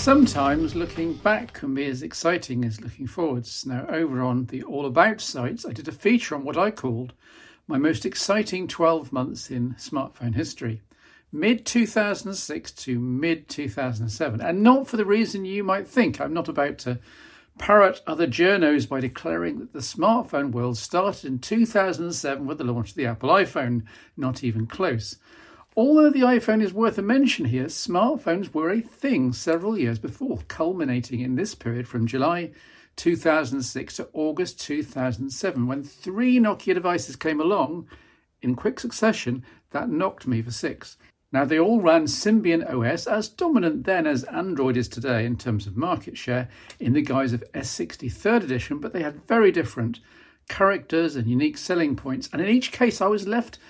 Sometimes looking back can be as exciting as looking forwards. Now, over on the All About sites, I did a feature on what I called my most exciting 12 months in smartphone history mid 2006 to mid 2007. And not for the reason you might think. I'm not about to parrot other journos by declaring that the smartphone world started in 2007 with the launch of the Apple iPhone. Not even close. Although the iPhone is worth a mention here, smartphones were a thing several years before, culminating in this period from July 2006 to August 2007, when three Nokia devices came along in quick succession that knocked me for six. Now, they all ran Symbian OS, as dominant then as Android is today in terms of market share, in the guise of S60 3rd edition, but they had very different characters and unique selling points. And in each case, I was left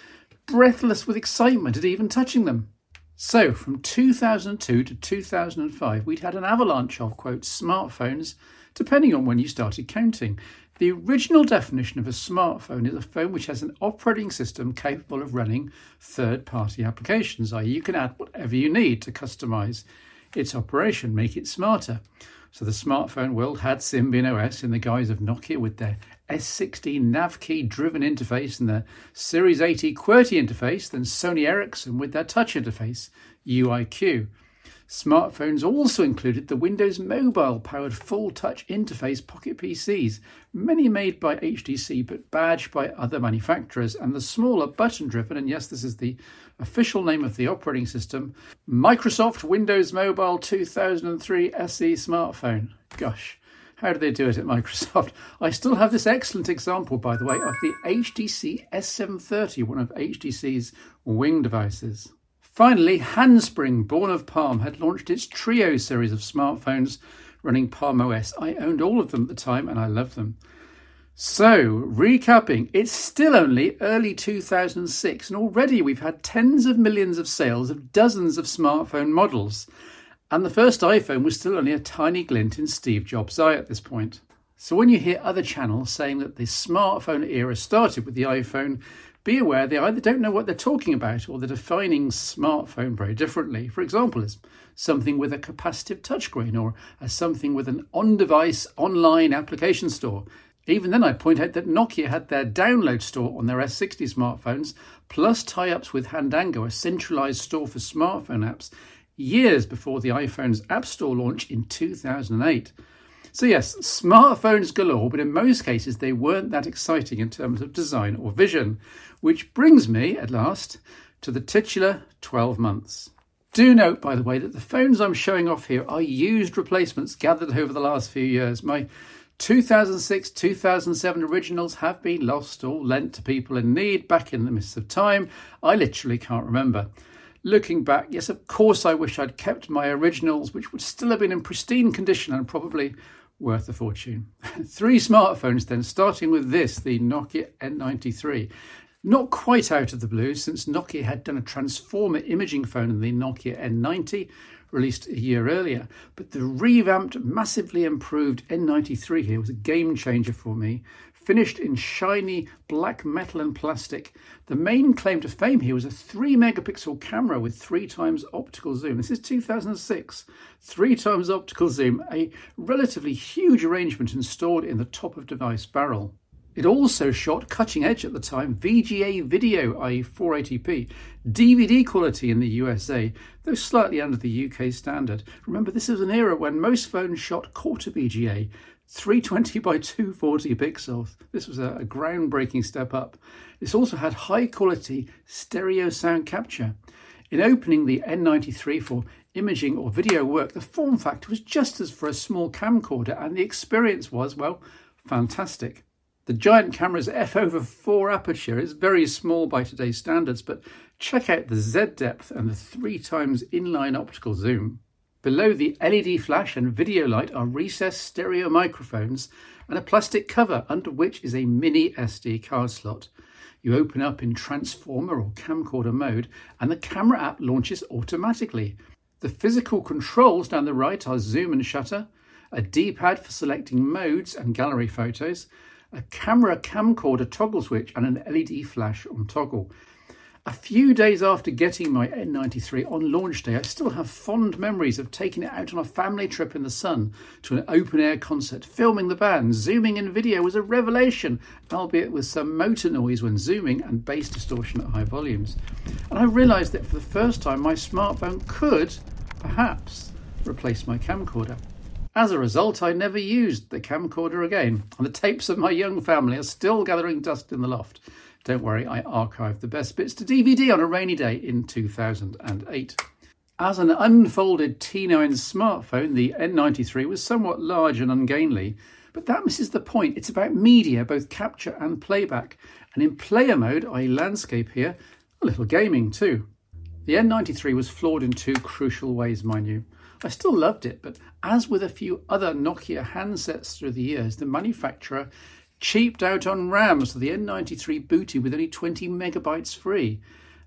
breathless with excitement at even touching them. So, from 2002 to 2005, we'd had an avalanche of, quote, smartphones, depending on when you started counting. The original definition of a smartphone is a phone which has an operating system capable of running third party applications, i.e., you can add whatever you need to customize its operation, make it smarter. So the smartphone world had Symbian OS in the guise of Nokia with their S60 nav key driven interface and the Series 80 QWERTY interface, then Sony Ericsson with their touch interface, UIQ. Smartphones also included the Windows Mobile powered full touch interface Pocket PCs, many made by HTC but badged by other manufacturers, and the smaller button driven, and yes, this is the official name of the operating system, Microsoft Windows Mobile 2003 SE smartphone. Gosh. How do they do it at Microsoft? I still have this excellent example, by the way, of the HTC S730, one of HTC's wing devices. Finally, Handspring, born of Palm, had launched its Treo series of smartphones running Palm OS. I owned all of them at the time and I love them. So, recapping, it's still only early 2006, and already we've had tens of millions of sales of dozens of smartphone models. And the first iPhone was still only a tiny glint in Steve Jobs' eye at this point. So, when you hear other channels saying that the smartphone era started with the iPhone, be aware they either don't know what they're talking about or they're defining smartphone very differently. For example, as something with a capacitive touchscreen or as something with an on device online application store. Even then, I'd point out that Nokia had their download store on their S60 smartphones, plus tie ups with Handango, a centralized store for smartphone apps, years before the iPhone's App Store launch in 2008. So, yes, smartphones galore, but in most cases they weren't that exciting in terms of design or vision. Which brings me, at last, to the titular 12 months. Do note, by the way, that the phones I'm showing off here are used replacements gathered over the last few years. My 2006 2007 originals have been lost or lent to people in need back in the mists of time. I literally can't remember. Looking back, yes, of course, I wish I'd kept my originals, which would still have been in pristine condition and probably worth a fortune. Three smartphones then, starting with this, the Nokia N93. Not quite out of the blue, since Nokia had done a transformer imaging phone in the Nokia N90, released a year earlier. But the revamped, massively improved N93 here was a game changer for me. Finished in shiny black metal and plastic. The main claim to fame here was a 3 megapixel camera with 3 times optical zoom. This is 2006. 3 times optical zoom, a relatively huge arrangement installed in the top of device barrel. It also shot cutting edge at the time VGA video, i.e., 480p, DVD quality in the USA, though slightly under the UK standard. Remember, this is an era when most phones shot quarter VGA, 320 by 240 pixels. This was a, a groundbreaking step up. This also had high quality stereo sound capture. In opening the N93 for imaging or video work, the form factor was just as for a small camcorder, and the experience was, well, fantastic. The giant camera's f over 4 aperture is very small by today's standards, but check out the Z depth and the 3 times inline optical zoom. Below the LED flash and video light are recessed stereo microphones and a plastic cover under which is a mini SD card slot. You open up in transformer or camcorder mode and the camera app launches automatically. The physical controls down the right are zoom and shutter, a D-pad for selecting modes and gallery photos, a camera camcorder toggle switch and an LED flash on toggle. A few days after getting my N93 on launch day, I still have fond memories of taking it out on a family trip in the sun to an open air concert, filming the band. Zooming in video was a revelation, albeit with some motor noise when zooming and bass distortion at high volumes. And I realised that for the first time, my smartphone could, perhaps, replace my camcorder. As a result, I never used the camcorder again, and the tapes of my young family are still gathering dust in the loft. Don't worry, I archived the best bits to DVD on a rainy day in 2008. As an unfolded T9 smartphone, the N93 was somewhat large and ungainly, but that misses the point. It's about media, both capture and playback. And in player mode, i.e., landscape here, a little gaming too. The N93 was flawed in two crucial ways, mind you. I still loved it, but as with a few other Nokia handsets through the years, the manufacturer cheaped out on RAM, so the N93 booted with only 20 megabytes free,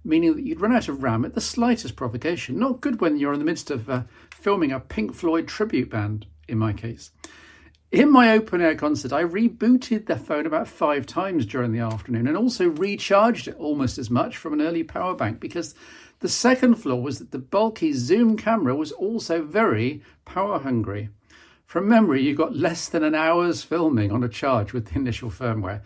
meaning that you'd run out of RAM at the slightest provocation. Not good when you're in the midst of uh, filming a Pink Floyd tribute band, in my case. In my open air concert, I rebooted the phone about five times during the afternoon and also recharged it almost as much from an early power bank because the second flaw was that the bulky zoom camera was also very power hungry. From memory, you got less than an hour's filming on a charge with the initial firmware.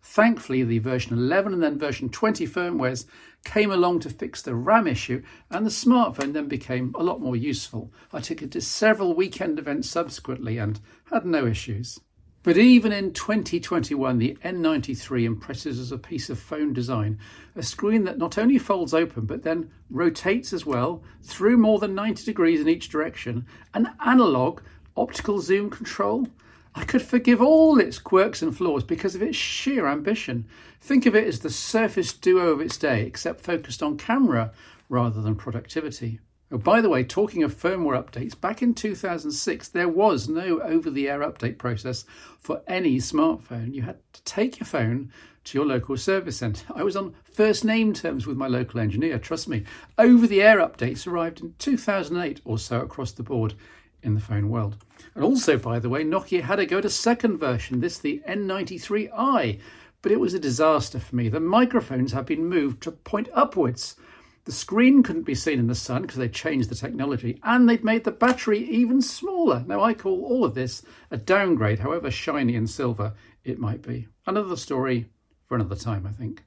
Thankfully, the version 11 and then version 20 firmwares came along to fix the RAM issue, and the smartphone then became a lot more useful. I took it to several weekend events subsequently and had no issues. But even in 2021, the N93 impresses as a piece of phone design, a screen that not only folds open but then rotates as well through more than 90 degrees in each direction, an analog optical zoom control. I could forgive all its quirks and flaws because of its sheer ambition. Think of it as the Surface Duo of its day, except focused on camera rather than productivity. Oh, by the way, talking of firmware updates, back in 2006, there was no over the air update process for any smartphone. You had to take your phone to your local service centre. I was on first name terms with my local engineer, trust me. Over the air updates arrived in 2008 or so across the board in the phone world. And also, by the way, Nokia had a go to second version, this the N93i, but it was a disaster for me. The microphones have been moved to point upwards. The screen couldn't be seen in the sun because they changed the technology, and they'd made the battery even smaller. Now, I call all of this a downgrade, however shiny and silver it might be. Another story for another time, I think.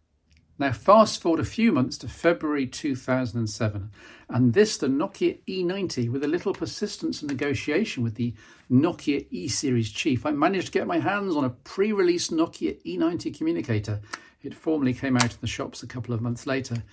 Now, fast forward a few months to February 2007, and this, the Nokia E90, with a little persistence and negotiation with the Nokia E series chief, I managed to get my hands on a pre release Nokia E90 communicator. It formally came out in the shops a couple of months later.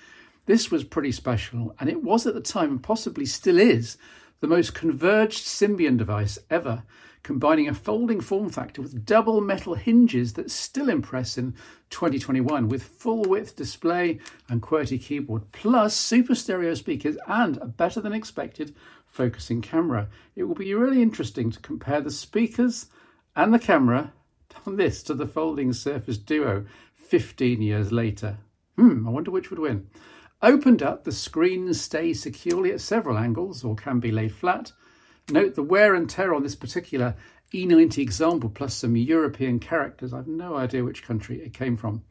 This was pretty special, and it was at the time, and possibly still is, the most converged Symbian device ever combining a folding form factor with double metal hinges that still impress in 2021 with full width display and QWERTY keyboard, plus super stereo speakers and a better than expected focusing camera. It will be really interesting to compare the speakers and the camera on this to the folding Surface Duo 15 years later. Hmm, I wonder which would win. Opened up, the screens stay securely at several angles or can be laid flat Note the wear and tear on this particular E90 example, plus some European characters. I've no idea which country it came from.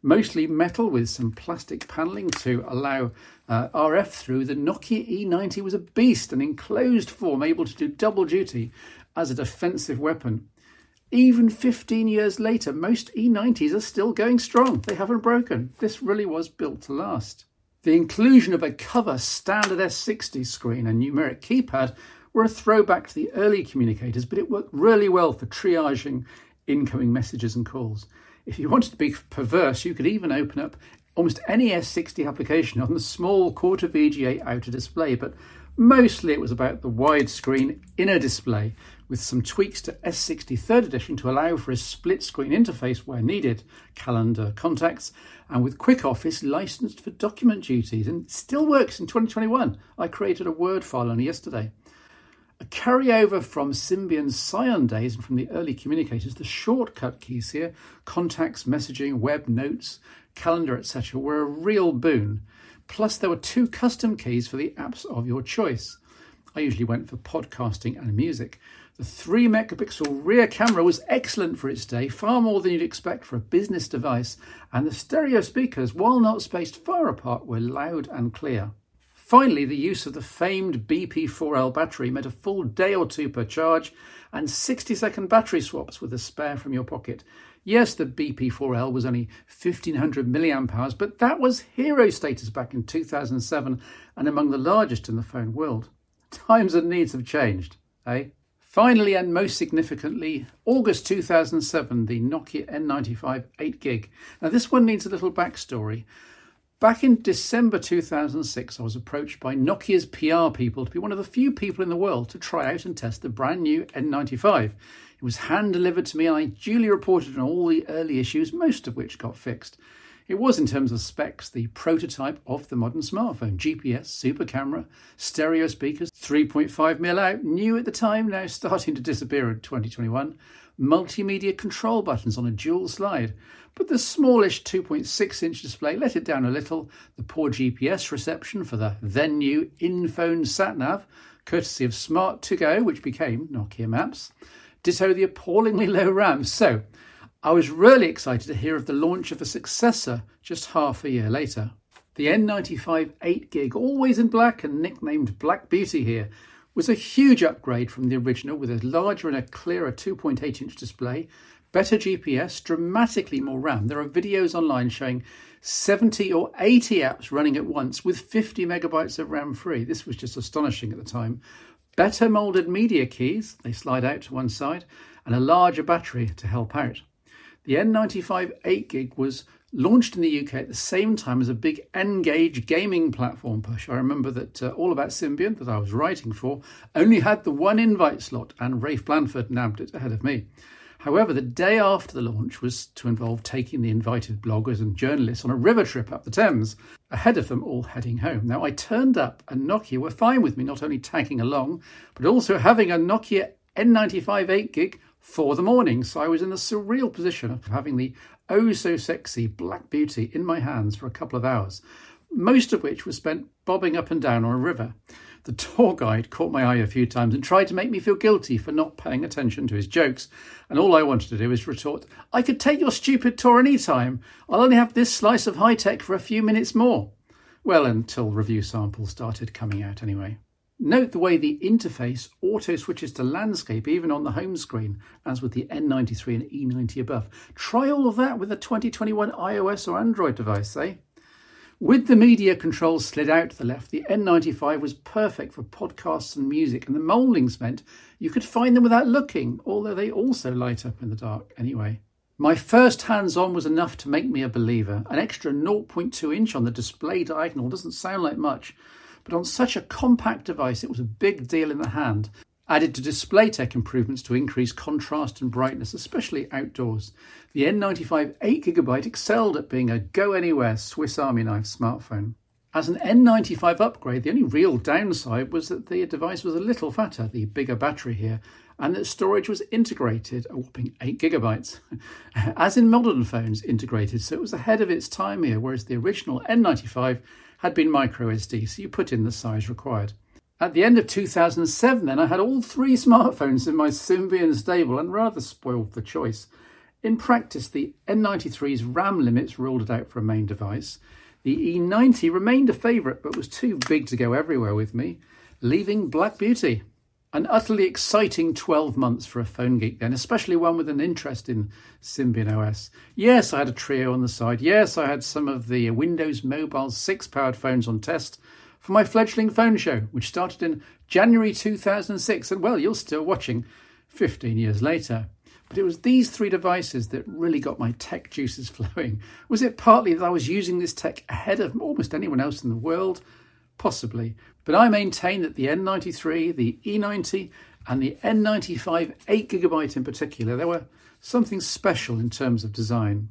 Mostly metal with some plastic panelling to allow uh, RF through. The Nokia E90 was a beast, an enclosed form able to do double duty as a defensive weapon. Even 15 years later, most E90s are still going strong. They haven't broken. This really was built to last. The inclusion of a cover standard S60 screen and numeric keypad were a throwback to the early communicators, but it worked really well for triaging incoming messages and calls. If you wanted to be perverse, you could even open up almost any S60 application on the small quarter VGA outer display, but mostly it was about the widescreen inner display with some tweaks to S60 3rd edition to allow for a split screen interface where needed, calendar contacts, and with Quickoffice licensed for document duties and still works in 2021. I created a Word file only yesterday. A carryover from Symbian's Psion days and from the early communicators, the shortcut keys here, contacts, messaging, web, notes, calendar, etc., were a real boon. Plus, there were two custom keys for the apps of your choice. I usually went for podcasting and music. The 3 megapixel rear camera was excellent for its day, far more than you'd expect for a business device, and the stereo speakers, while not spaced far apart, were loud and clear. Finally, the use of the famed BP4L battery meant a full day or two per charge and 60 second battery swaps with a spare from your pocket. Yes, the BP4L was only 1500 milliamp hours, but that was hero status back in 2007 and among the largest in the phone world. Times and needs have changed, eh? Finally, and most significantly, August 2007, the Nokia N95 8GB. Now, this one needs a little backstory. Back in December 2006, I was approached by Nokia's PR people to be one of the few people in the world to try out and test the brand new N95. It was hand delivered to me, and I duly reported on all the early issues, most of which got fixed. It was, in terms of specs, the prototype of the modern smartphone GPS, super camera, stereo speakers, 3.5mm out, new at the time, now starting to disappear in 2021, multimedia control buttons on a dual slide. But the smallish 2.6 inch display let it down a little. The poor GPS reception for the then new in-phone sat-nav, courtesy of Smart2Go, which became Nokia Maps. Ditto the appallingly low RAM. So, I was really excited to hear of the launch of a successor just half a year later. The N95 8 gig, always in black and nicknamed Black Beauty here, was a huge upgrade from the original with a larger and a clearer 2.8 inch display, better GPS, dramatically more RAM. There are videos online showing 70 or 80 apps running at once with 50 megabytes of RAM free. This was just astonishing at the time. Better molded media keys, they slide out to one side, and a larger battery to help out. The N95 8 gig was launched in the UK at the same time as a big N-Gage gaming platform push. I remember that uh, All About Symbian, that I was writing for, only had the one invite slot, and Rafe Blandford nabbed it ahead of me. However, the day after the launch was to involve taking the invited bloggers and journalists on a river trip up the Thames, ahead of them all heading home. Now, I turned up and Nokia were fine with me not only tagging along, but also having a Nokia N95 8 gig for the morning. So I was in the surreal position of having the oh so sexy Black Beauty in my hands for a couple of hours, most of which was spent bobbing up and down on a river. The tour guide caught my eye a few times and tried to make me feel guilty for not paying attention to his jokes. And all I wanted to do was retort, I could take your stupid tour any time. I'll only have this slice of high tech for a few minutes more. Well, until review samples started coming out anyway. Note the way the interface auto switches to landscape even on the home screen, as with the N93 and E90 above. Try all of that with a 2021 iOS or Android device, eh? With the media controls slid out to the left, the N95 was perfect for podcasts and music, and the mouldings meant you could find them without looking, although they also light up in the dark anyway. My first hands on was enough to make me a believer. An extra 0.2 inch on the display diagonal doesn't sound like much, but on such a compact device, it was a big deal in the hand. Added to display tech improvements to increase contrast and brightness, especially outdoors. The N95 8GB excelled at being a go anywhere Swiss Army knife smartphone. As an N95 upgrade, the only real downside was that the device was a little fatter, the bigger battery here, and that storage was integrated, a whopping 8 gigabytes, as in modern phones integrated, so it was ahead of its time here, whereas the original N95 had been microSD, so you put in the size required. At the end of 2007, then, I had all three smartphones in my Symbian stable and rather spoiled the choice. In practice, the N93's RAM limits ruled it out for a main device. The E90 remained a favourite but was too big to go everywhere with me, leaving Black Beauty. An utterly exciting 12 months for a phone geek then, especially one with an interest in Symbian OS. Yes, I had a Treo on the side. Yes, I had some of the Windows Mobile 6 powered phones on test for my fledgling phone show, which started in January 2006. And well, you're still watching 15 years later. But it was these three devices that really got my tech juices flowing. Was it partly that I was using this tech ahead of almost anyone else in the world? Possibly. But I maintain that the N93, the E90, and the N95 8GB in particular, they were something special in terms of design.